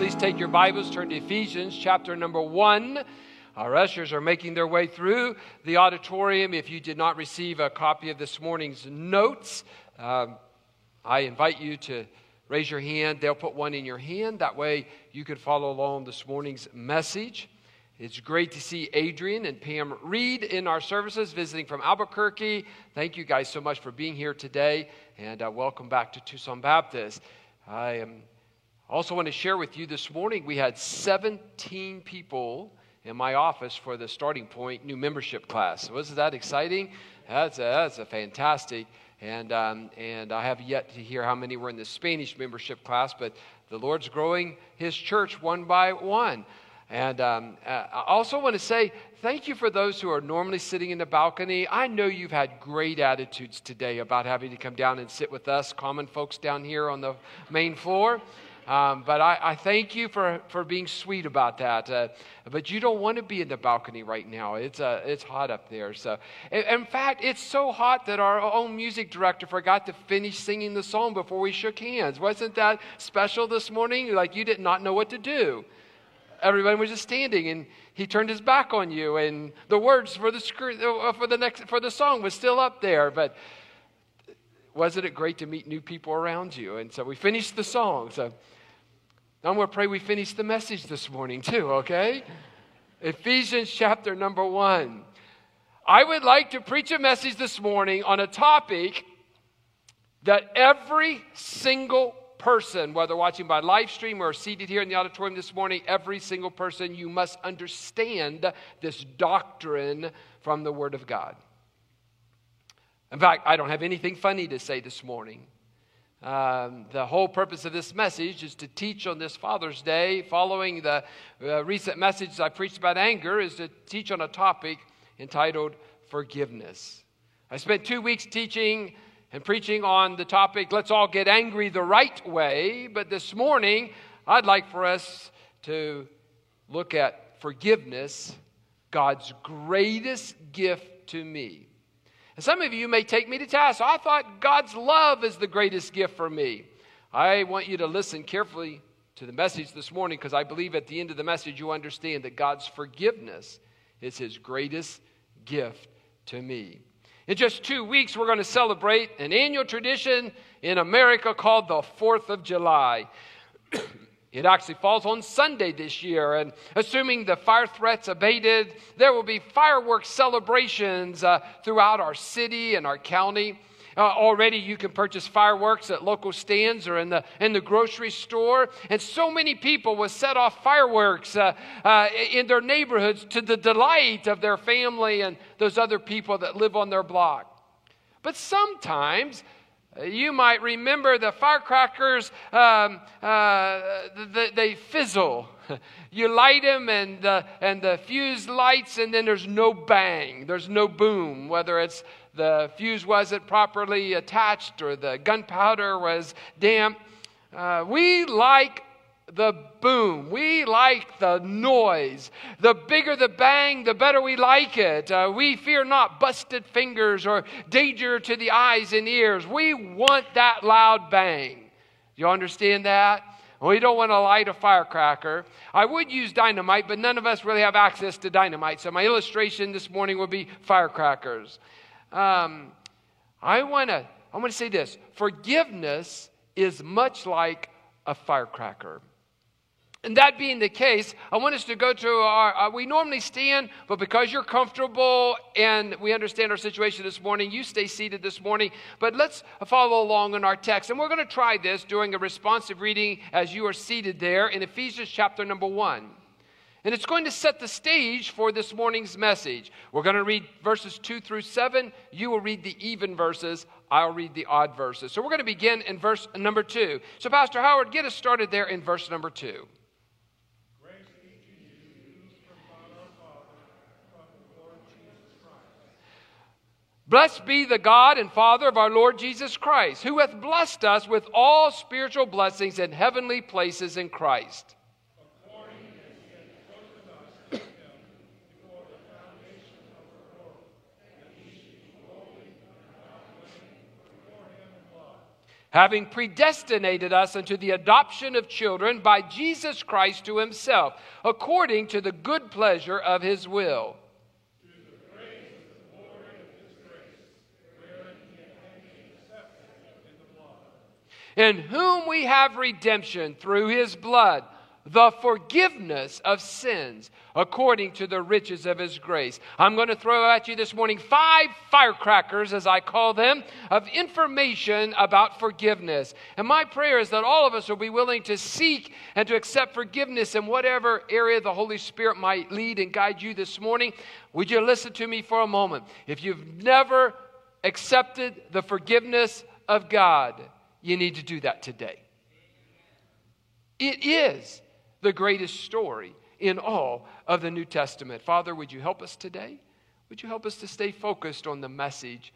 Please take your Bibles, turn to Ephesians chapter number one. Our ushers are making their way through the auditorium. If you did not receive a copy of this morning's notes, um, I invite you to raise your hand. They'll put one in your hand. That way you can follow along this morning's message. It's great to see Adrian and Pam Reed in our services visiting from Albuquerque. Thank you guys so much for being here today and uh, welcome back to Tucson Baptist. I am also want to share with you this morning we had 17 people in my office for the starting point new membership class. Wasn't that exciting? That's a, that's a fantastic. And, um, and I have yet to hear how many were in the Spanish membership class, but the Lord's growing his church one by one. And um, uh, I also want to say thank you for those who are normally sitting in the balcony. I know you've had great attitudes today about having to come down and sit with us, common folks down here on the main floor. Um, but I, I, thank you for, for being sweet about that. Uh, but you don't want to be in the balcony right now. It's, uh, it's hot up there. So, in, in, fact, it's so hot that our own music director forgot to finish singing the song before we shook hands. Wasn't that special this morning? Like you did not know what to do. Everybody was just standing, and he turned his back on you, and the words for the uh, for the next for the song was still up there, but wasn't it great to meet new people around you? And so we finished the song. So I'm going to pray we finish the message this morning, too, okay? Ephesians chapter number one. I would like to preach a message this morning on a topic that every single person, whether watching by live stream or seated here in the auditorium this morning, every single person, you must understand this doctrine from the Word of God. In fact, I don't have anything funny to say this morning. Um, the whole purpose of this message is to teach on this Father's Day, following the uh, recent message I preached about anger, is to teach on a topic entitled forgiveness. I spent two weeks teaching and preaching on the topic, let's all get angry the right way. But this morning, I'd like for us to look at forgiveness, God's greatest gift to me. And some of you may take me to task. I thought God's love is the greatest gift for me. I want you to listen carefully to the message this morning because I believe at the end of the message you understand that God's forgiveness is his greatest gift to me. In just two weeks, we're going to celebrate an annual tradition in America called the 4th of July. It actually falls on Sunday this year, and assuming the fire threats abated, there will be fireworks celebrations uh, throughout our city and our county. Uh, already, you can purchase fireworks at local stands or in the, in the grocery store. And so many people will set off fireworks uh, uh in their neighborhoods to the delight of their family and those other people that live on their block. But sometimes, you might remember the firecrackers, um, uh, the, they fizzle. You light them and the, and the fuse lights, and then there's no bang, there's no boom, whether it's the fuse wasn't properly attached or the gunpowder was damp. Uh, we like the boom. We like the noise. The bigger the bang, the better we like it. Uh, we fear not busted fingers or danger to the eyes and ears. We want that loud bang. You understand that? We don't want to light a firecracker. I would use dynamite, but none of us really have access to dynamite. So my illustration this morning will be firecrackers. Um, I want to I want to say this: forgiveness is much like a firecracker. And that being the case, I want us to go to our, uh, we normally stand, but because you're comfortable and we understand our situation this morning, you stay seated this morning. But let's follow along in our text. And we're going to try this doing a responsive reading as you are seated there in Ephesians chapter number one. And it's going to set the stage for this morning's message. We're going to read verses 2 through 7. You will read the even verses. I'll read the odd verses. So we're going to begin in verse number 2. So, Pastor Howard, get us started there in verse number 2. Blessed be the God and Father of our Lord Jesus Christ, who hath blessed us with all spiritual blessings in heavenly places in Christ. having predestinated us unto the adoption of children by Jesus Christ to himself, according to the good pleasure of his will. In whom we have redemption through his blood the forgiveness of sins according to the riches of his grace. I'm going to throw at you this morning five firecrackers, as I call them, of information about forgiveness. And my prayer is that all of us will be willing to seek and to accept forgiveness in whatever area the Holy Spirit might lead and guide you this morning. Would you listen to me for a moment? If you've never accepted the forgiveness of God, you need to do that today. It is the greatest story in all of the New Testament. Father, would you help us today? Would you help us to stay focused on the message?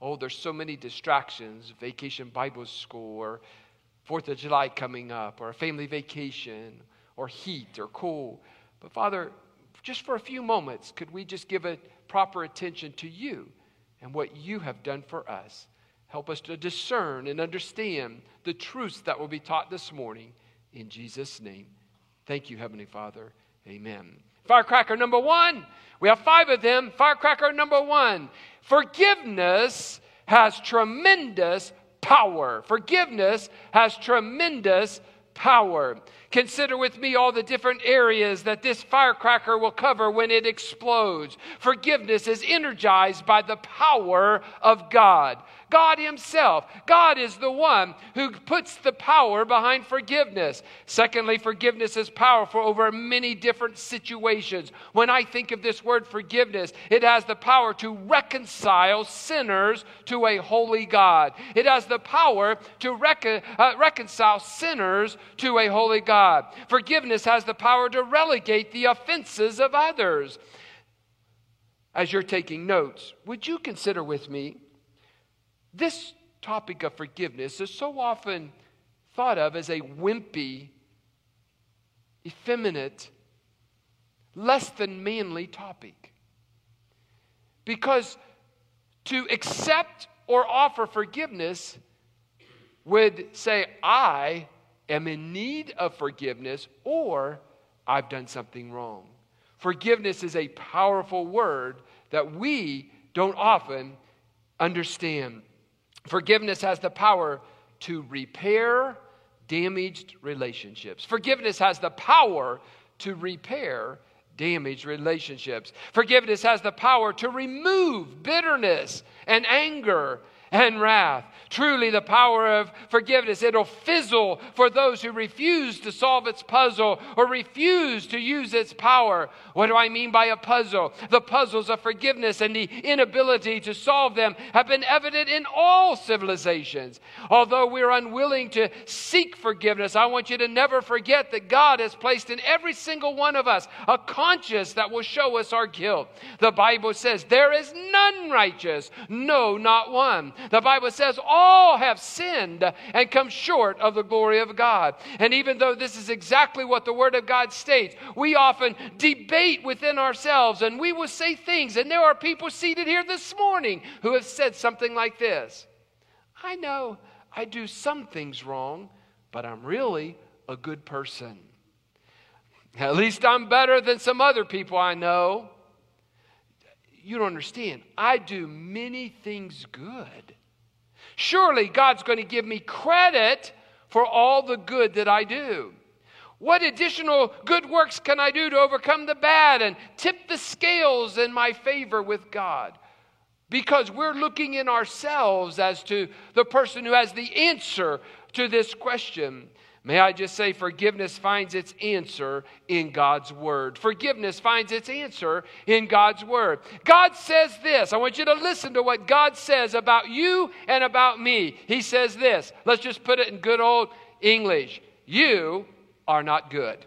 Oh, there's so many distractions vacation Bible school, or Fourth of July coming up, or a family vacation, or heat, or cool. But Father, just for a few moments, could we just give it proper attention to you and what you have done for us? Help us to discern and understand the truths that will be taught this morning. In Jesus' name. Thank you, Heavenly Father. Amen. Firecracker number one. We have five of them. Firecracker number one. Forgiveness has tremendous power. Forgiveness has tremendous power. Consider with me all the different areas that this firecracker will cover when it explodes. Forgiveness is energized by the power of God. God Himself. God is the one who puts the power behind forgiveness. Secondly, forgiveness is powerful over many different situations. When I think of this word forgiveness, it has the power to reconcile sinners to a holy God. It has the power to uh, reconcile sinners to a holy God. Forgiveness has the power to relegate the offenses of others. As you're taking notes, would you consider with me this topic of forgiveness is so often thought of as a wimpy, effeminate, less than manly topic. Because to accept or offer forgiveness would say, I am in need of forgiveness or I've done something wrong. Forgiveness is a powerful word that we don't often understand. Forgiveness has the power to repair damaged relationships. Forgiveness has the power to repair damaged relationships. Forgiveness has the power to remove bitterness and anger and wrath. Truly, the power of forgiveness, it'll fizzle for those who refuse to solve its puzzle or refuse to use its power. What do I mean by a puzzle? The puzzles of forgiveness and the inability to solve them have been evident in all civilizations. Although we're unwilling to seek forgiveness, I want you to never forget that God has placed in every single one of us a conscience that will show us our guilt. The Bible says, There is none righteous, no, not one. The Bible says, All have sinned and come short of the glory of God. And even though this is exactly what the Word of God states, we often debate within ourselves and we will say things. And there are people seated here this morning who have said something like this I know I do some things wrong, but I'm really a good person. At least I'm better than some other people I know you don't understand. I do many things good. Surely God's going to give me credit for all the good that I do. What additional good works can I do to overcome the bad and tip the scales in my favor with God? Because we're looking in ourselves as to the person who has the answer to this question. May I just say, forgiveness finds its answer in God's Word. Forgiveness finds its answer in God's Word. God says this. I want you to listen to what God says about you and about me. He says this. Let's just put it in good old English You are not good.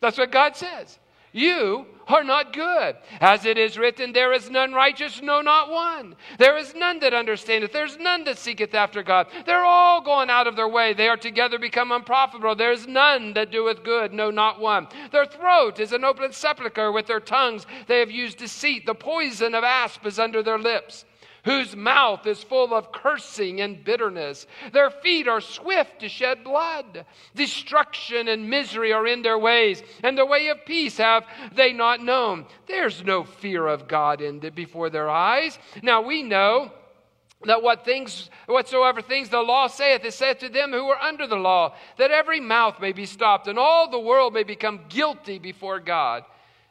That's what God says. You are not good. As it is written, There is none righteous, no, not one. There is none that understandeth. There's none that seeketh after God. They're all gone out of their way. They are together become unprofitable. There is none that doeth good, no, not one. Their throat is an open sepulchre. With their tongues they have used deceit. The poison of asp is under their lips whose mouth is full of cursing and bitterness. Their feet are swift to shed blood. Destruction and misery are in their ways, and the way of peace have they not known. There's no fear of God in the, before their eyes. Now we know that what things whatsoever things the law saith is said to them who are under the law that every mouth may be stopped and all the world may become guilty before god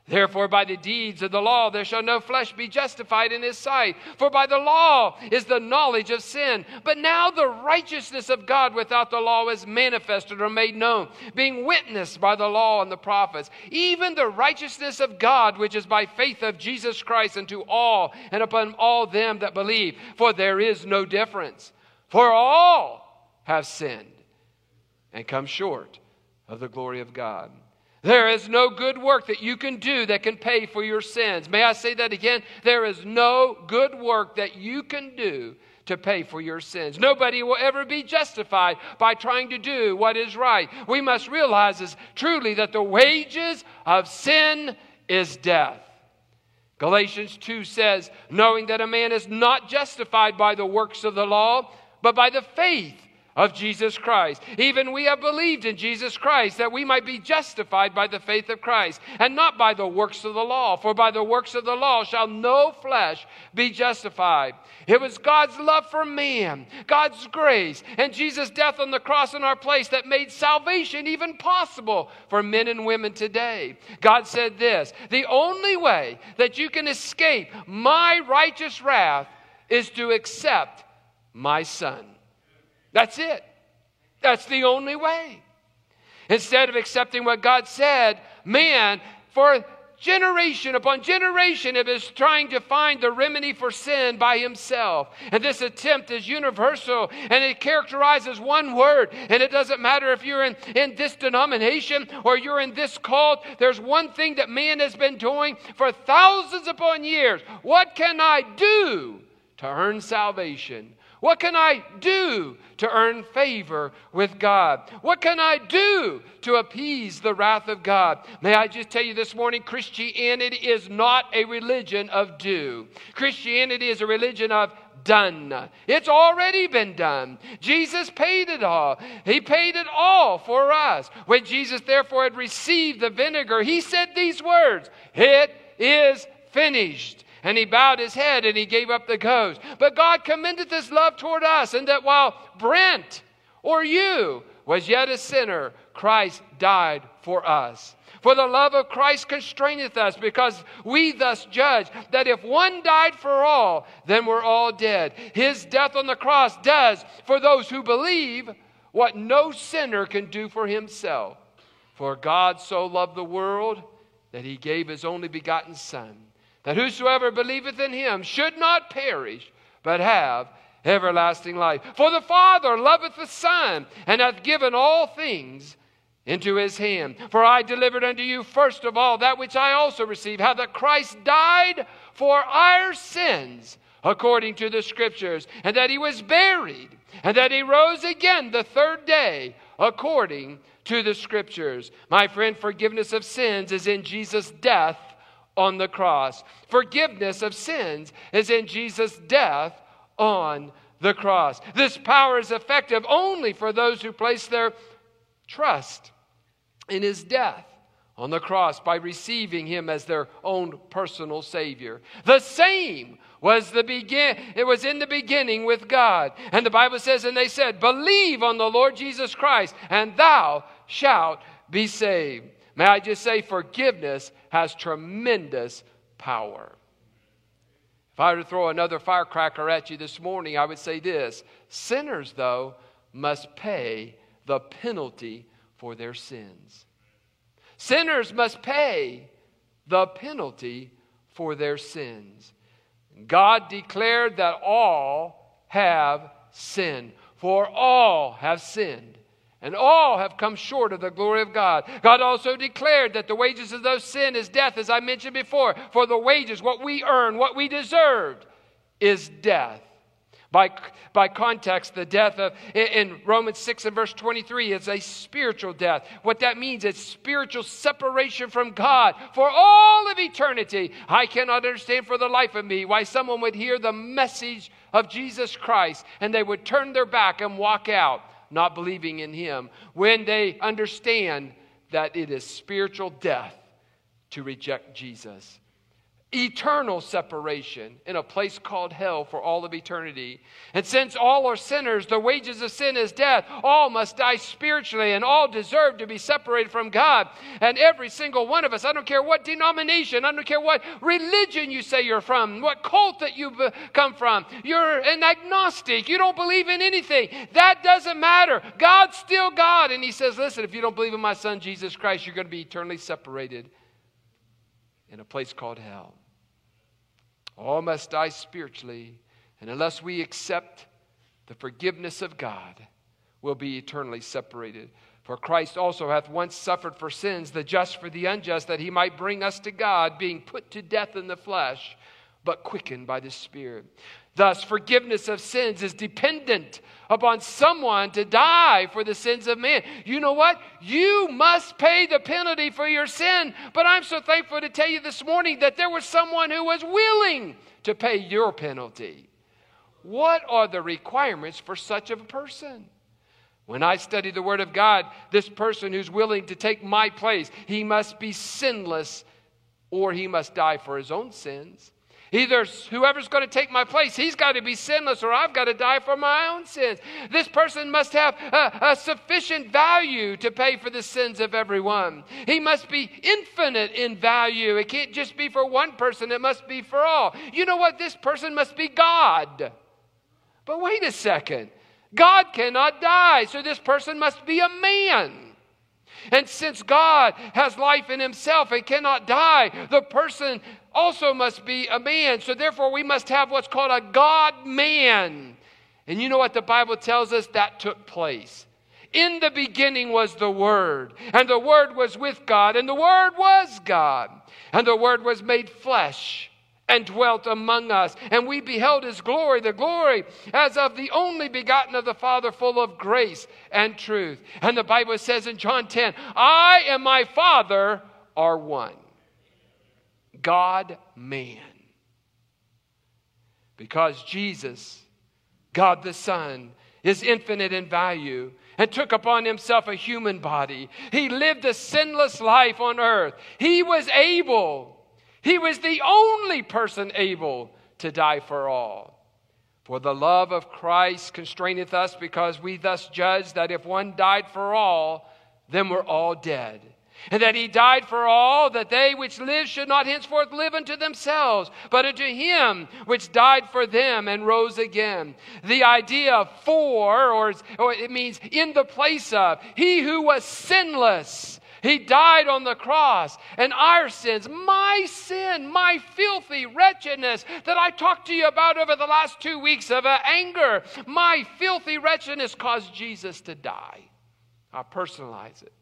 Therefore, by the deeds of the law, there shall no flesh be justified in his sight. For by the law is the knowledge of sin. But now the righteousness of God without the law is manifested or made known, being witnessed by the law and the prophets, even the righteousness of God, which is by faith of Jesus Christ unto all and upon all them that believe. For there is no difference. For all have sinned and come short of the glory of God. There is no good work that you can do that can pay for your sins. May I say that again? There is no good work that you can do to pay for your sins. Nobody will ever be justified by trying to do what is right. We must realize is truly that the wages of sin is death. Galatians 2 says, knowing that a man is not justified by the works of the law, but by the faith of Jesus Christ. Even we have believed in Jesus Christ that we might be justified by the faith of Christ and not by the works of the law. For by the works of the law shall no flesh be justified. It was God's love for man, God's grace, and Jesus' death on the cross in our place that made salvation even possible for men and women today. God said this The only way that you can escape my righteous wrath is to accept my son. That's it. That's the only way. Instead of accepting what God said, man, for generation upon generation is trying to find the remedy for sin by himself. And this attempt is universal and it characterizes one word. And it doesn't matter if you're in, in this denomination or you're in this cult, there's one thing that man has been doing for thousands upon years. What can I do to earn salvation? What can I do to earn favor with God? What can I do to appease the wrath of God? May I just tell you this morning Christianity is not a religion of do. Christianity is a religion of done. It's already been done. Jesus paid it all. He paid it all for us. When Jesus, therefore, had received the vinegar, he said these words It is finished. And he bowed his head and he gave up the ghost. But God commended this love toward us, and that while Brent or you was yet a sinner, Christ died for us. For the love of Christ constraineth us, because we thus judge that if one died for all, then we're all dead. His death on the cross does for those who believe what no sinner can do for himself. For God so loved the world that he gave his only begotten Son that whosoever believeth in him should not perish, but have everlasting life. For the Father loveth the Son, and hath given all things into his hand. For I delivered unto you first of all that which I also received, how that Christ died for our sins according to the Scriptures, and that he was buried, and that he rose again the third day according to the Scriptures. My friend, forgiveness of sins is in Jesus' death on the cross. Forgiveness of sins is in Jesus' death on the cross. This power is effective only for those who place their trust in his death on the cross by receiving him as their own personal savior. The same was the begin it was in the beginning with God. And the Bible says and they said, "Believe on the Lord Jesus Christ and thou shalt be saved." May I just say, forgiveness has tremendous power. If I were to throw another firecracker at you this morning, I would say this sinners, though, must pay the penalty for their sins. Sinners must pay the penalty for their sins. God declared that all have sinned, for all have sinned and all have come short of the glory of God. God also declared that the wages of those sin is death, as I mentioned before. For the wages, what we earn, what we deserved, is death. By, by context, the death of, in Romans 6 and verse 23 is a spiritual death. What that means is spiritual separation from God for all of eternity. I cannot understand for the life of me why someone would hear the message of Jesus Christ and they would turn their back and walk out, not believing in Him, when they understand that it is spiritual death to reject Jesus eternal separation in a place called hell for all of eternity. And since all are sinners, the wages of sin is death. All must die spiritually, and all deserve to be separated from God. And every single one of us, I don't care what denomination, I don't care what religion you say you're from, what cult that you come from, you're an agnostic, you don't believe in anything. That doesn't matter. God's still God. And He says, listen, if you don't believe in my Son, Jesus Christ, you're going to be eternally separated in a place called hell. All must die spiritually, and unless we accept the forgiveness of God, we'll be eternally separated. For Christ also hath once suffered for sins, the just for the unjust, that he might bring us to God, being put to death in the flesh, but quickened by the Spirit. Thus, forgiveness of sins is dependent upon someone to die for the sins of man. You know what? You must pay the penalty for your sin. But I'm so thankful to tell you this morning that there was someone who was willing to pay your penalty. What are the requirements for such a person? When I study the Word of God, this person who's willing to take my place, he must be sinless or he must die for his own sins. Either whoever's going to take my place, he's got to be sinless, or I've got to die for my own sins. This person must have a, a, sufficient value to pay for the sins of everyone. He must be infinite in value. It can't just be for one person, it must be for all. You know what? This person must be God. But wait a second God cannot die, so this person must be a man. And since God has life in himself and cannot die, the person also must be a man. So therefore, we must have what's called a God man. And you know what the Bible tells us? That took place. In the beginning was the Word, and the Word was with God, and the Word was God, and the Word was made flesh and dwelt among us. And we beheld his glory, the glory as of the only begotten of the Father, full of grace and truth. And the Bible says in John 10, I and my Father are one. God man. Because Jesus, God the Son, is infinite in value and took upon himself a human body. He lived a sinless life on earth. He was able he was the only person able to die for all. For the love of Christ constraineth us, because we thus judge that if one died for all, then we're all dead. And that he died for all, that they which live should not henceforth live unto themselves, but unto him which died for them and rose again. The idea of for, or, or it means in the place of, he who was sinless he died on the cross, and our sins, my sin, my filthy wretchedness that I talked to you about over the last two weeks of uh, anger, my filthy wretchedness caused Jesus to die. I personalize it.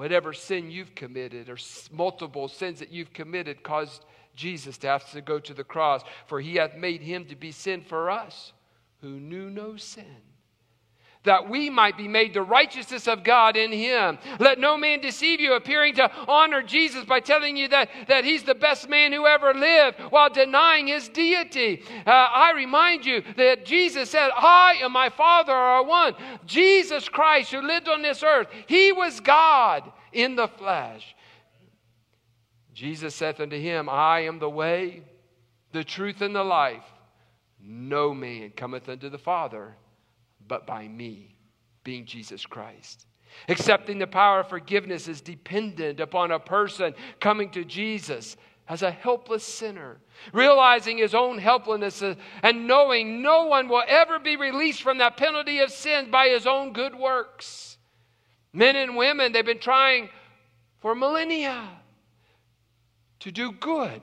Whatever sin you've committed or multiple sins that you've committed caused Jesus to have to go to the cross, for he hath made him to be sin for us who knew no sin that we might be made the righteousness of God in him. Let no man deceive you, appearing to honor Jesus by telling you that, that he's the best man who ever lived while denying his deity. Uh, I remind you that Jesus said, I and my Father are one. Jesus Christ, who lived on this earth, he was God in the flesh. Jesus saith unto him, I am the way, the truth, and the life. No man cometh unto the Father but by me, being Jesus Christ. Accepting the power of forgiveness is dependent upon a person coming to Jesus as a helpless sinner, realizing his own helplessness and knowing no one will ever be released from that penalty of sin by his own good works. Men and women, they've been trying for millennia to do good,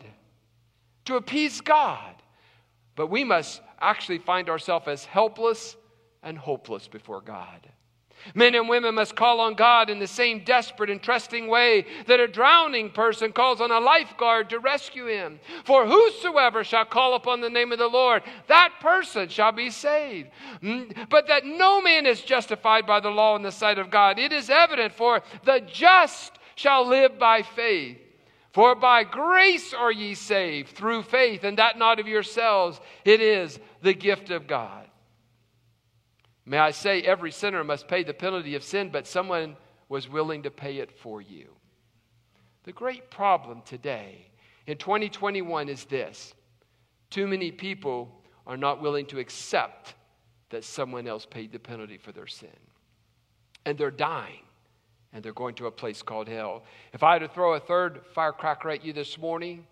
to appease God. But we must actually find ourselves as helpless and hopeless before God. Men and women must call on God in the same desperate and trusting way that a drowning person calls on a lifeguard to rescue him. For whosoever shall call upon the name of the Lord, that person shall be saved. Mm, but that no man is justified by the law in the sight of God, it is evident, for the just shall live by faith. For by grace are ye saved through faith, and that not of yourselves, it is the gift of God. May I say, every sinner must pay the penalty of sin, but someone was willing to pay it for you. The great problem today in 2021 is this too many people are not willing to accept that someone else paid the penalty for their sin. And they're dying, and they're going to a place called hell. If I had to throw a third firecracker at you this morning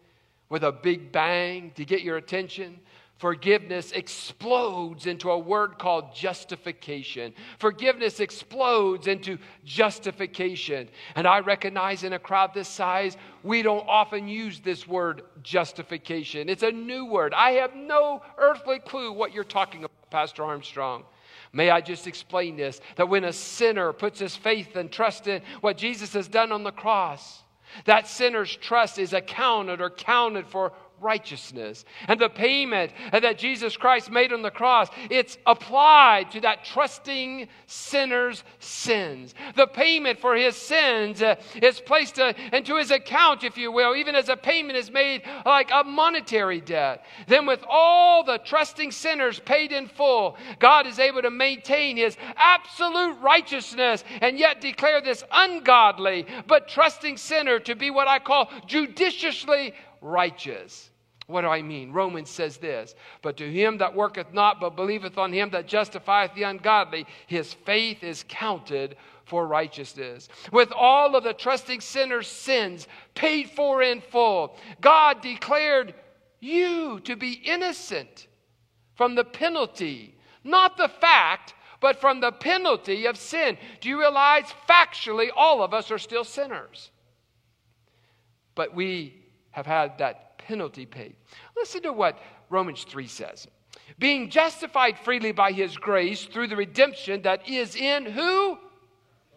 with a big bang to get your attention, Forgiveness explodes into a word called justification. Forgiveness explodes into justification. And I recognize in a crowd this size, we don't often use this word justification. It's a new word. I have no earthly clue what you're talking about, Pastor Armstrong. May I just explain this that when a sinner puts his faith and trust in what Jesus has done on the cross, that sinner's trust is accounted or counted for righteousness. And the payment that Jesus Christ made on the cross, it's applied to that trusting sinner's sins. The payment for his sins uh, is placed uh, into his account, if you will, even as a payment is made like a monetary debt. Then, with all the trusting sinners paid in full, God is able to maintain his absolute righteousness and yet declare this ungodly but trusting sinner to be what I call judiciously righteous. What do I mean? Romans says this But to him that worketh not, but believeth on him that justifieth the ungodly, his faith is counted for righteousness. With all of the trusting sinner's sins paid for in full, God declared you to be innocent from the penalty, not the fact, but from the penalty of sin. Do you realize factually all of us are still sinners? But we have had that penalty paid. Listen to what Romans 3 says. Being justified freely by his grace through the redemption that is in who?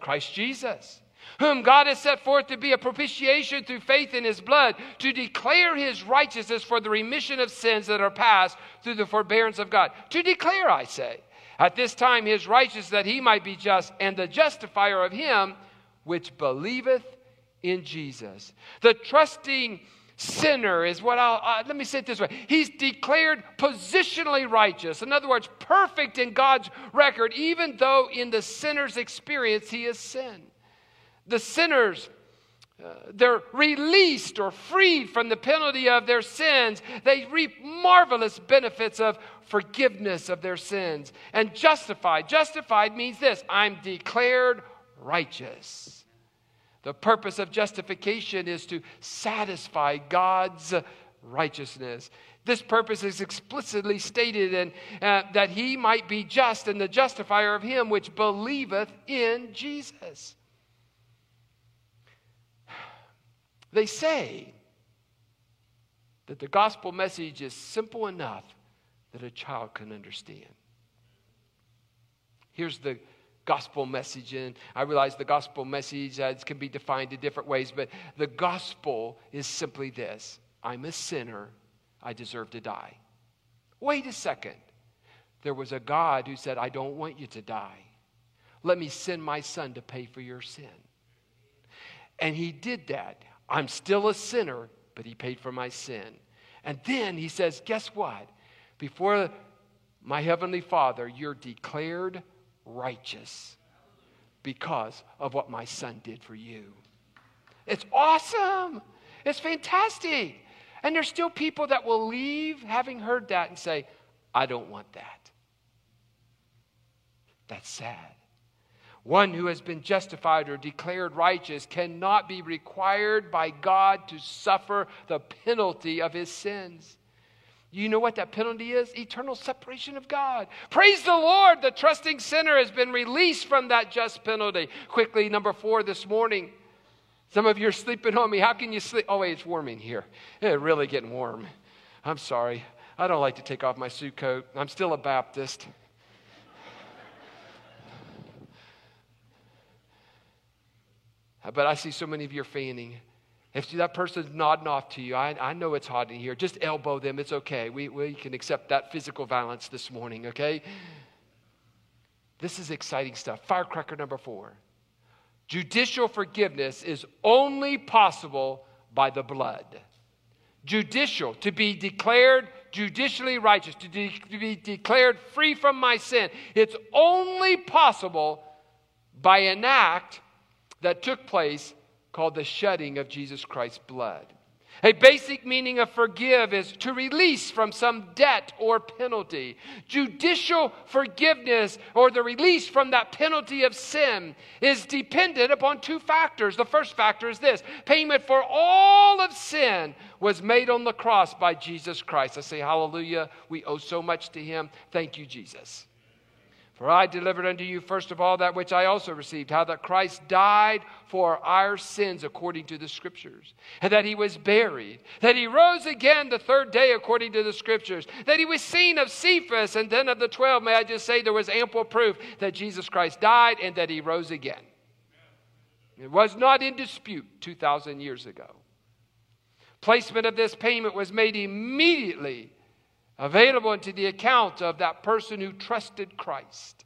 Christ Jesus whom God has set forth to be a propitiation through faith in his blood, to declare his righteousness for the remission of sins that are past through the forbearance of God. To declare, I say, at this time his righteousness that he might be just, and the justifier of him which believeth in Jesus. The trusting sinner is what I'll, uh, let me say it this way. He's declared positionally righteous. In other words, perfect in God's record, even though in the sinner's experience he has sinned. The sinners, uh, they're released or freed from the penalty of their sins. They reap marvelous benefits of forgiveness of their sins. And justified, justified means this I'm declared righteous. The purpose of justification is to satisfy God's righteousness. This purpose is explicitly stated in, uh, that he might be just and the justifier of him which believeth in Jesus. They say that the gospel message is simple enough that a child can understand. Here's the gospel message. And I realize the gospel message uh, can be defined in different ways, but the gospel is simply this I'm a sinner, I deserve to die. Wait a second. There was a God who said, I don't want you to die. Let me send my son to pay for your sin. And he did that. I'm still a sinner, but he paid for my sin. And then he says, Guess what? Before my heavenly Father, you're declared righteous because of what my son did for you. It's awesome. It's fantastic. And there's still people that will leave having heard that and say, I don't want that. That's sad. One who has been justified or declared righteous cannot be required by God to suffer the penalty of his sins. You know what that penalty is? Eternal separation of God. Praise the Lord. The trusting sinner has been released from that just penalty. Quickly, number four this morning. Some of you are sleeping on me. How can you sleep? Oh, wait, it's warm in here. It's really getting warm. I'm sorry. I don't like to take off my suit coat. I'm still a Baptist. But I see so many of you are fanning. If that person's nodding off to you, I, I know it's hot in here. Just elbow them. It's okay. We, we can accept that physical violence this morning, okay? This is exciting stuff. Firecracker number four. Judicial forgiveness is only possible by the blood. Judicial, to be declared judicially righteous, to, de- to be declared free from my sin. It's only possible by an act that took place called the shedding of Jesus Christ's blood. A basic meaning of forgive is to release from some debt or penalty. Judicial forgiveness or the release from that penalty of sin is dependent upon two factors. The first factor is this payment for all of sin was made on the cross by Jesus Christ. I say, Hallelujah. We owe so much to him. Thank you, Jesus. For I delivered unto you first of all that which I also received, how that Christ died for our sins according to the Scriptures, and that he was buried, that he rose again the third day according to the Scriptures, that he was seen of Cephas, and then of the twelve. May I just say there was ample proof that Jesus Christ died and that he rose again. It was not in dispute 2,000 years ago. Placement of this payment was made immediately available into the account of that person who trusted Christ.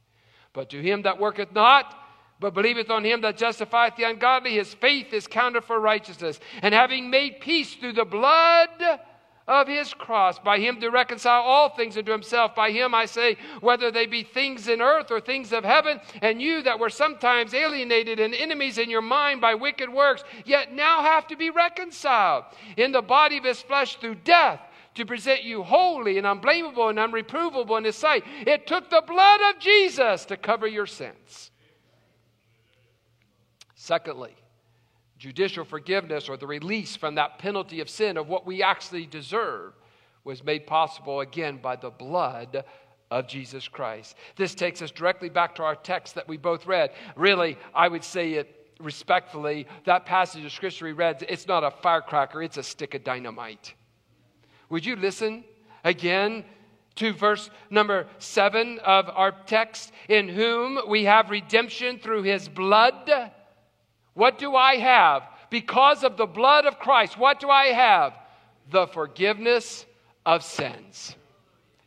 But to him that worketh not, but believeth on him that justifieth the ungodly, his faith is counted for righteousness. And having made peace through the blood of his cross, by him to reconcile all things unto himself, by him I say, whether they be things in earth or things of heaven, and you that were sometimes alienated and enemies in your mind by wicked works, yet now have to be reconciled in the body of his flesh through death to present you holy and unblameable and unreprovable in His sight. It took the blood of Jesus to cover your sins. Secondly, judicial forgiveness or the release from that penalty of sin of what we actually deserve was made possible again by the blood of Jesus Christ. This takes us directly back to our text that we both read. Really, I would say it respectfully, that passage of scripture we read, it's not a firecracker, it's a stick of dynamite. Would you listen again to verse number seven of our text? In whom we have redemption through his blood. What do I have? Because of the blood of Christ, what do I have? The forgiveness of sins.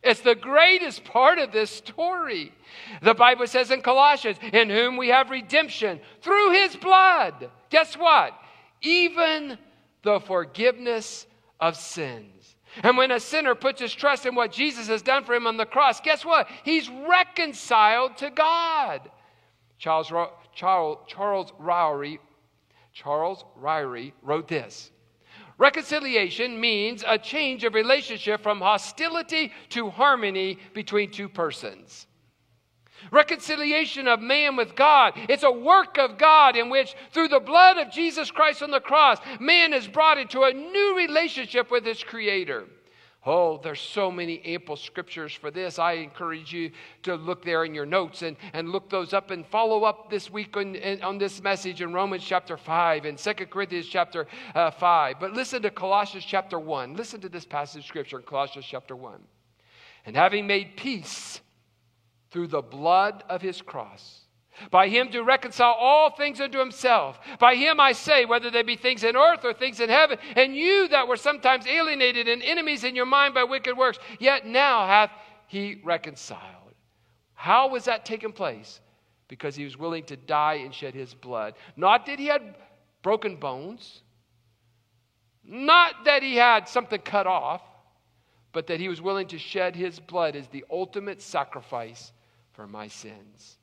It's the greatest part of this story. The Bible says in Colossians, in whom we have redemption through his blood. Guess what? Even the forgiveness of sins. And when a sinner puts his trust in what Jesus has done for him on the cross, guess what? He's reconciled to God. Charles, Charles, Charles Charles Ryrie wrote this. Reconciliation means a change of relationship from hostility to harmony between two persons. Reconciliation of man with God. It's a work of God in which, through the blood of Jesus Christ on the cross, man is brought into a new relationship with his Creator. Oh, there's so many ample scriptures for this. I encourage you to look there in your notes and, and look those up and follow up this week on, on this message in Romans chapter 5 and 2 Corinthians chapter uh, 5. But listen to Colossians chapter 1. Listen to this passage of scripture in Colossians chapter 1. And having made peace through the blood of his cross. By him to reconcile all things unto himself. By him I say, whether they be things in earth or things in heaven, and you that were sometimes alienated and enemies in your mind by wicked works, yet now hath he reconciled. How was that taking place? Because he was willing to die and shed his blood. Not that he had broken bones, not that he had something cut off, but that he was willing to shed his blood as the ultimate sacrifice for my sins.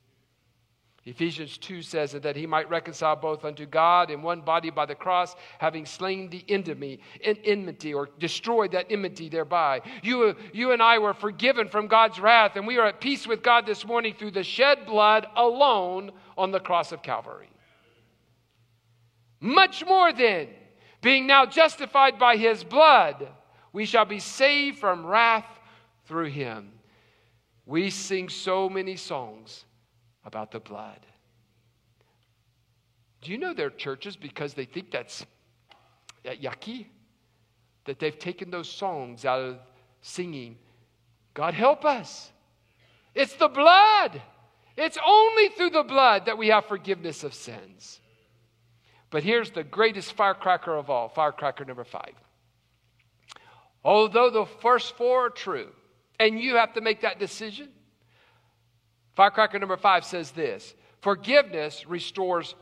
Ephesians 2 says that he might reconcile both unto God in one body by the cross, having slain the enmity, enmity or destroyed that enmity thereby. You, you and I were forgiven from God's wrath, and we are at peace with God this morning through the shed blood alone on the cross of Calvary. Much more then, being now justified by his blood, we shall be saved from wrath through him. We sing so many songs about the blood. Do you know their churches because they think that's yucky? That they've taken those songs out of singing. God help us. It's the blood. It's only through the blood that we have forgiveness of sins. But here's the greatest firecracker of all firecracker number five. Although the first four are true, and you have to make that decision, firecracker number five says this forgiveness restores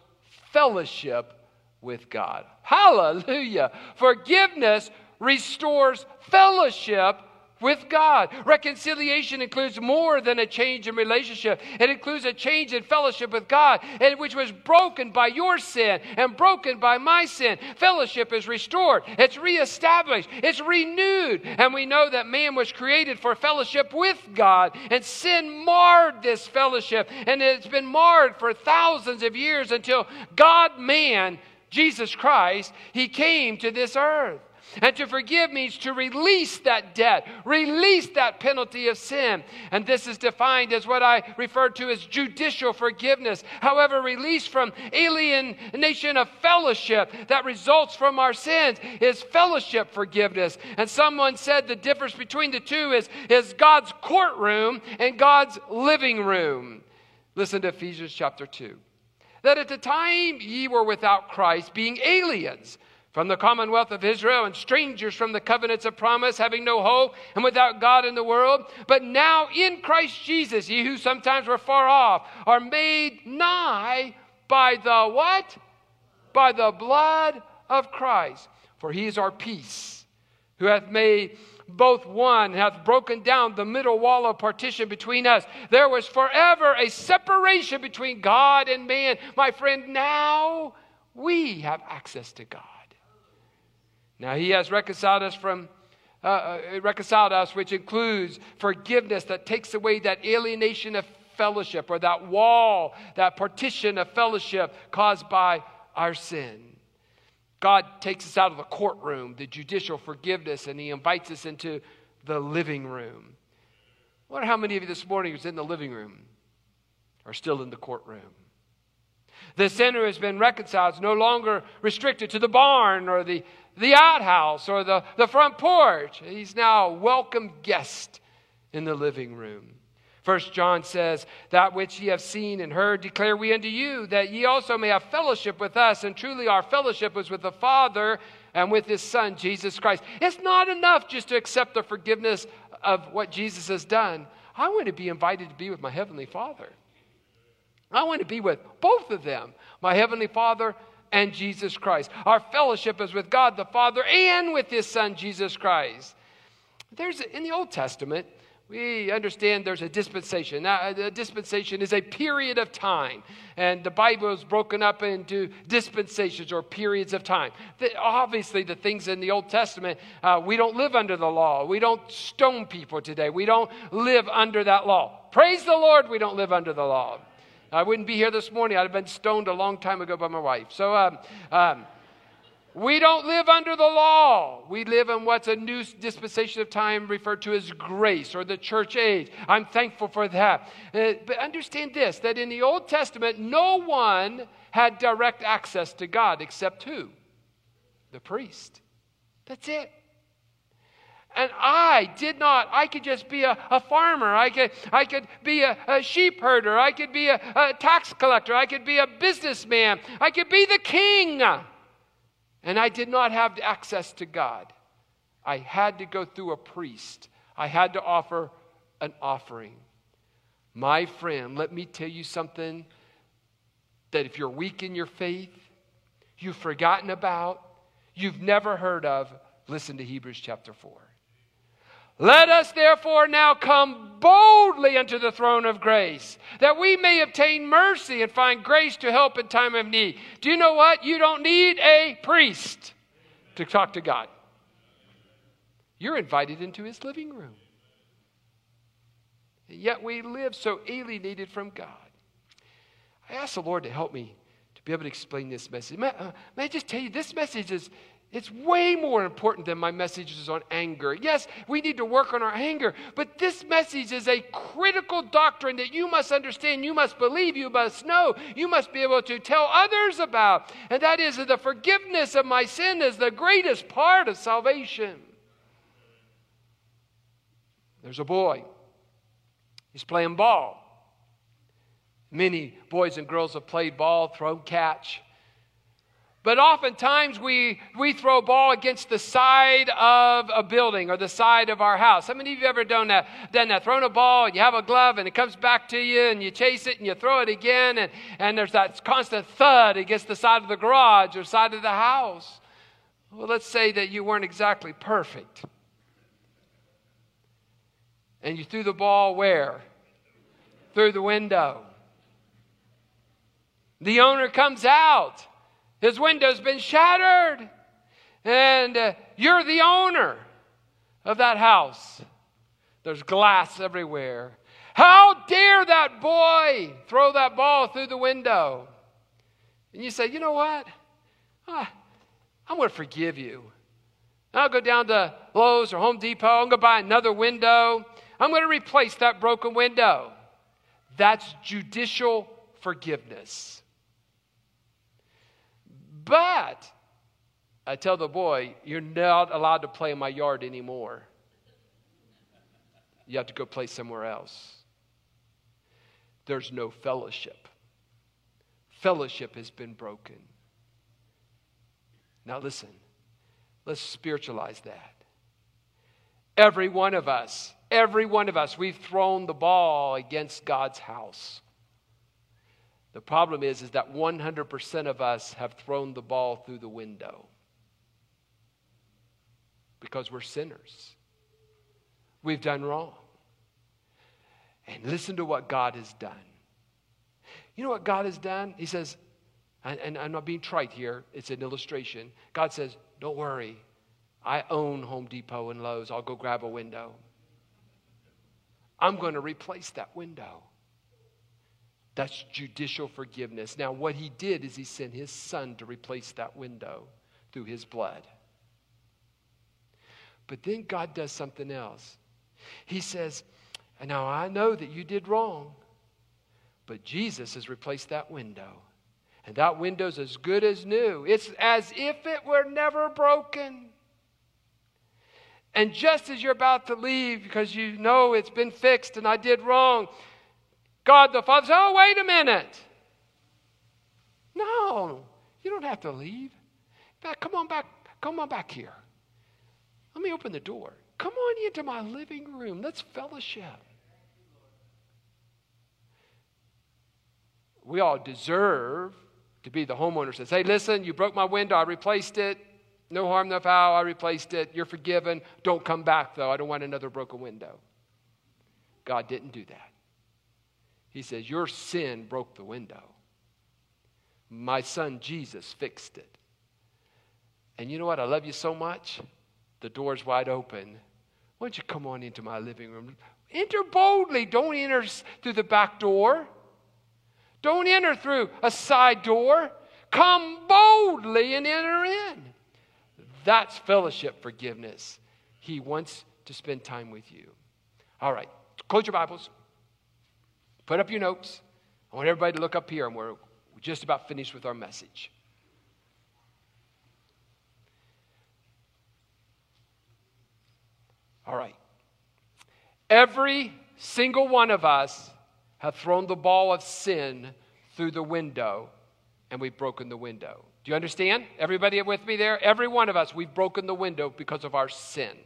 fellowship with God. Hallelujah. Forgiveness restores fellowship with God. Reconciliation includes more than a change in relationship, it includes a change in fellowship with God, and which was broken by your sin and broken by my sin. Fellowship is restored, it's reestablished, it's renewed. And we know that man was created for fellowship with God, and sin marred this fellowship, and it's been marred for thousands of years until God man, Jesus Christ, he came to this earth. And to forgive means to release that debt, release that penalty of sin. And this is defined as what I refer to as judicial forgiveness. However, release from alienation of fellowship that results from our sins is fellowship forgiveness. And someone said the difference between the two is, is God's courtroom and God's living room. Listen to Ephesians chapter 2. That at the time ye were without Christ, being aliens, from the commonwealth of Israel and strangers from the covenants of promise, having no hope and without God in the world. But now in Christ Jesus, ye who sometimes were far off are made nigh by the what? By the blood of Christ. For he is our peace, who hath made both one, hath broken down the middle wall of partition between us. There was forever a separation between God and man. My friend, now we have access to God. Now he has reconciled us from uh, uh, reconciled us, which includes forgiveness that takes away that alienation of fellowship or that wall, that partition of fellowship caused by our sin. God takes us out of the courtroom, the judicial forgiveness, and He invites us into the living room. I wonder how many of you this morning who's in the living room are still in the courtroom. The sinner has been reconciled, is no longer restricted to the barn or the the outhouse or the, the front porch. He's now a welcome guest in the living room. First John says, That which ye have seen and heard declare we unto you, that ye also may have fellowship with us. And truly our fellowship is with the Father and with his Son, Jesus Christ. It's not enough just to accept the forgiveness of what Jesus has done. I want to be invited to be with my Heavenly Father. I want to be with both of them, my Heavenly Father and Jesus Christ. Our fellowship is with God the Father and with His Son, Jesus Christ. There's, in the Old Testament, we understand there's a dispensation. Now, a dispensation is a period of time, and the Bible is broken up into dispensations or periods of time. The, obviously, the things in the Old Testament, uh, we don't live under the law. We don't stone people today. We don't live under that law. Praise the Lord, we don't live under the law. I wouldn't be here this morning. I'd have been stoned a long time ago by my wife. So, um, um, we don't live under the law. We live in what's a new dispensation of time referred to as grace or the church age. I'm thankful for that. Uh, but understand this that in the Old Testament, no one had direct access to God except who? The priest. That's it. And I did not. I could just be a, a farmer. I could, I could be a, a sheep herder. I could be a, a tax collector. I could be a businessman. I could be the king. And I did not have access to God. I had to go through a priest. I had to offer an offering. My friend, let me tell you something that if you're weak in your faith, you've forgotten about, you've never heard of, listen to Hebrews chapter 4. Let us therefore now come boldly unto the throne of grace, that we may obtain mercy and find grace to help in time of need. Do you know what? You don't need a priest to talk to God. You're invited into his living room. And Yet we live so alienated from God. I ask the Lord to help me to be able to explain this message. May, uh, may I just tell you, this message is, it's way more important than my messages on anger. Yes, we need to work on our anger, but this message is a critical doctrine that you must understand, you must believe, you must know, you must be able to tell others about. And that is that the forgiveness of my sin is the greatest part of salvation. There's a boy, he's playing ball. Many boys and girls have played ball, throw, catch. But oftentimes we, we throw a ball against the side of a building or the side of our house. How many of you ever done that? Done that? Thrown a ball and you have a glove and it comes back to you and you chase it and you throw it again and, and there's that constant thud against the side of the garage or side of the house. Well, let's say that you weren't exactly perfect. And you threw the ball where? Through the window. The owner comes out his window's been shattered. And uh, you're the owner of that house. There's glass everywhere. How dare that boy throw that ball through the window? And you say, you know what? Ah, I'm going to forgive you. I'll go down to Lowe's or Home Depot. I'm going to buy another window. I'm going to replace that broken window. That's judicial forgiveness. But I tell the boy, you're not allowed to play in my yard anymore. You have to go play somewhere else. There's no fellowship. Fellowship has been broken. Now, listen, let's spiritualize that. Every one of us, every one of us, we've thrown the ball against God's house. The problem is, is that 100% of us have thrown the ball through the window because we're sinners. We've done wrong. And listen to what God has done. You know what God has done? He says, and, and I'm not being trite here, it's an illustration. God says, Don't worry, I own Home Depot and Lowe's. I'll go grab a window. I'm going to replace that window. That's judicial forgiveness. Now, what he did is he sent his son to replace that window through his blood. But then God does something else. He says, Now I know that you did wrong, but Jesus has replaced that window. And that window's as good as new. It's as if it were never broken. And just as you're about to leave because you know it's been fixed and I did wrong, God the Father says, Oh, wait a minute. No, you don't have to leave. Come on back. Come on back here. Let me open the door. Come on into my living room. Let's fellowship. We all deserve to be the homeowner says, Hey, listen, you broke my window. I replaced it. No harm, no foul. I replaced it. You're forgiven. Don't come back, though. I don't want another broken window. God didn't do that. He says, Your sin broke the window. My son Jesus fixed it. And you know what? I love you so much. The door's wide open. Why don't you come on into my living room? Enter boldly. Don't enter through the back door. Don't enter through a side door. Come boldly and enter in. That's fellowship forgiveness. He wants to spend time with you. All right, close your Bibles. Put up your notes. I want everybody to look up here, and we're just about finished with our message. All right. Every single one of us have thrown the ball of sin through the window, and we've broken the window. Do you understand? Everybody with me there? Every one of us, we've broken the window because of our sin.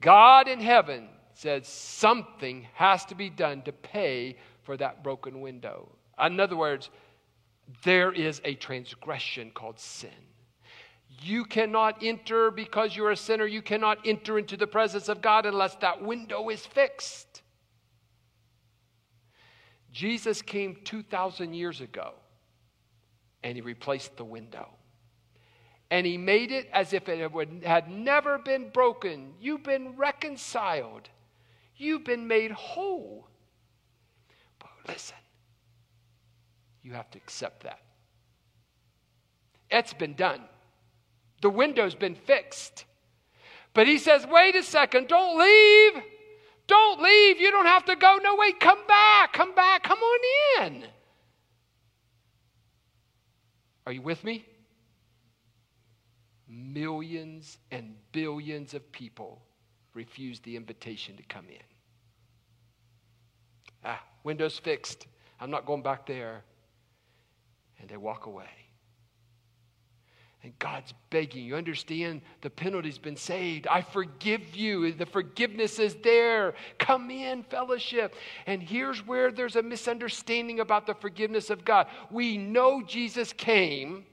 God in heaven said something has to be done to pay for that broken window. In other words, there is a transgression called sin. You cannot enter because you're a sinner. You cannot enter into the presence of God unless that window is fixed. Jesus came 2,000 years ago and he replaced the window. And he made it as if it had never been broken. You've been reconciled. You've been made whole. But listen, you have to accept that. It's been done, the window's been fixed. But he says, wait a second, don't leave. Don't leave. You don't have to go. No, wait, come back. Come back. Come on in. Are you with me? Millions and billions of people refused the invitation to come in. Ah, Windows fixed. I'm not going back there. and they walk away. And God's begging you. Understand the penalty's been saved. I forgive you. The forgiveness is there. Come in, fellowship. And here's where there's a misunderstanding about the forgiveness of God. We know Jesus came,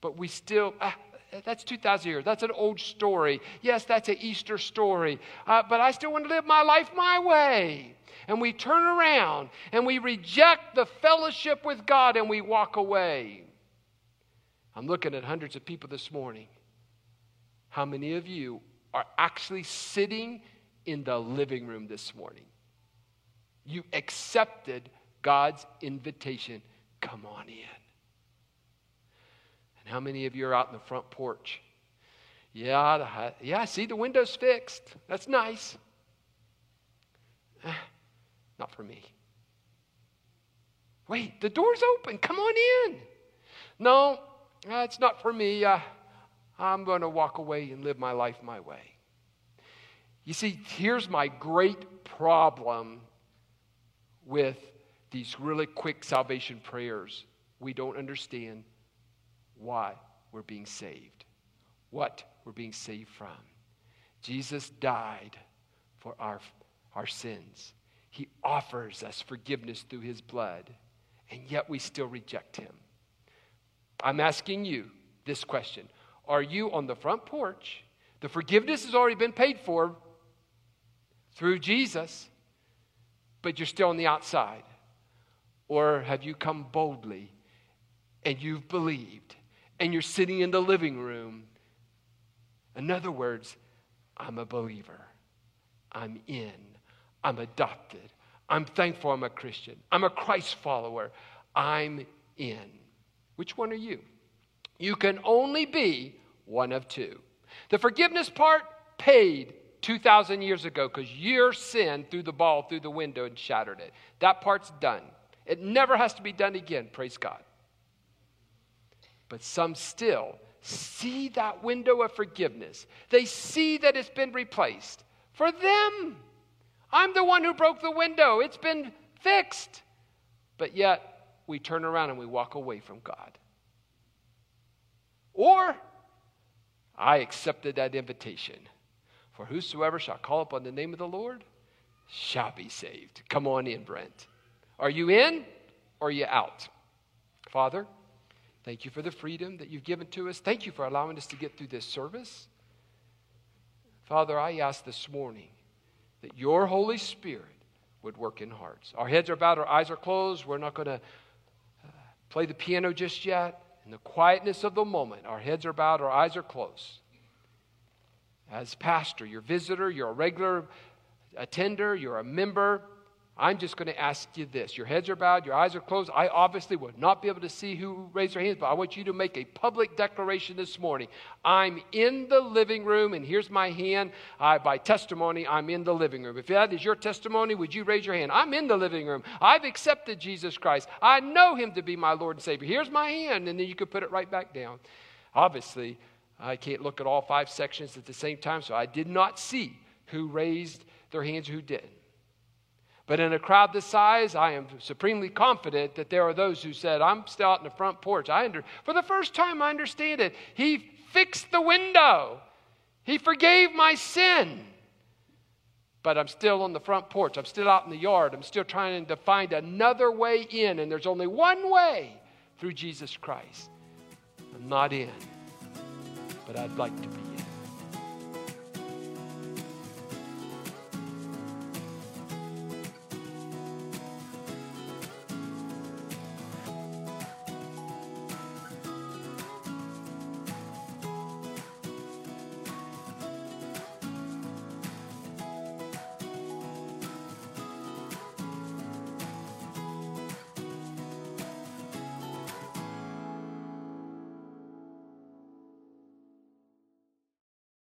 but we still. Ah, that's 2,000 years. That's an old story. Yes, that's an Easter story. Uh, but I still want to live my life my way. And we turn around and we reject the fellowship with God and we walk away. I'm looking at hundreds of people this morning. How many of you are actually sitting in the living room this morning? You accepted God's invitation. Come on in. And how many of you are out in the front porch? Yeah, yeah, see the window's fixed. That's nice. Not for me. Wait, the door's open. Come on in. No, uh, it's not for me. Uh, I'm going to walk away and live my life my way. You see, here's my great problem with these really quick salvation prayers. We don't understand why we're being saved, what we're being saved from. Jesus died for our, our sins. He offers us forgiveness through his blood, and yet we still reject him. I'm asking you this question Are you on the front porch? The forgiveness has already been paid for through Jesus, but you're still on the outside. Or have you come boldly and you've believed and you're sitting in the living room? In other words, I'm a believer. I'm in. I'm adopted. I'm thankful I'm a Christian. I'm a Christ follower. I'm in. Which one are you? You can only be one of two. The forgiveness part paid 2,000 years ago because your sin threw the ball through the window and shattered it. That part's done. It never has to be done again, praise God. But some still see that window of forgiveness. They see that it's been replaced. For them, I'm the one who broke the window, it's been fixed. But yet, we turn around and we walk away from God. Or, I accepted that invitation. For whosoever shall call upon the name of the Lord shall be saved. Come on in, Brent. Are you in or are you out? Father, thank you for the freedom that you've given to us. Thank you for allowing us to get through this service. Father, I ask this morning that your Holy Spirit would work in hearts. Our heads are bowed, our eyes are closed. We're not going to uh, play the piano just yet. In the quietness of the moment, our heads are bowed, our eyes are closed. As pastor, you're visitor, you're a regular attender, you're a member. I'm just going to ask you this. Your heads are bowed, your eyes are closed. I obviously would not be able to see who raised their hands, but I want you to make a public declaration this morning. I'm in the living room, and here's my hand. I, by testimony, I'm in the living room. If that is your testimony, would you raise your hand? I'm in the living room. I've accepted Jesus Christ. I know him to be my Lord and Savior. Here's my hand, and then you could put it right back down. Obviously, I can't look at all five sections at the same time, so I did not see who raised their hands, who didn't. But in a crowd this size, I am supremely confident that there are those who said, I'm still out in the front porch. I under, for the first time, I understand it. He fixed the window, He forgave my sin. But I'm still on the front porch. I'm still out in the yard. I'm still trying to find another way in. And there's only one way through Jesus Christ. I'm not in, but I'd like to be.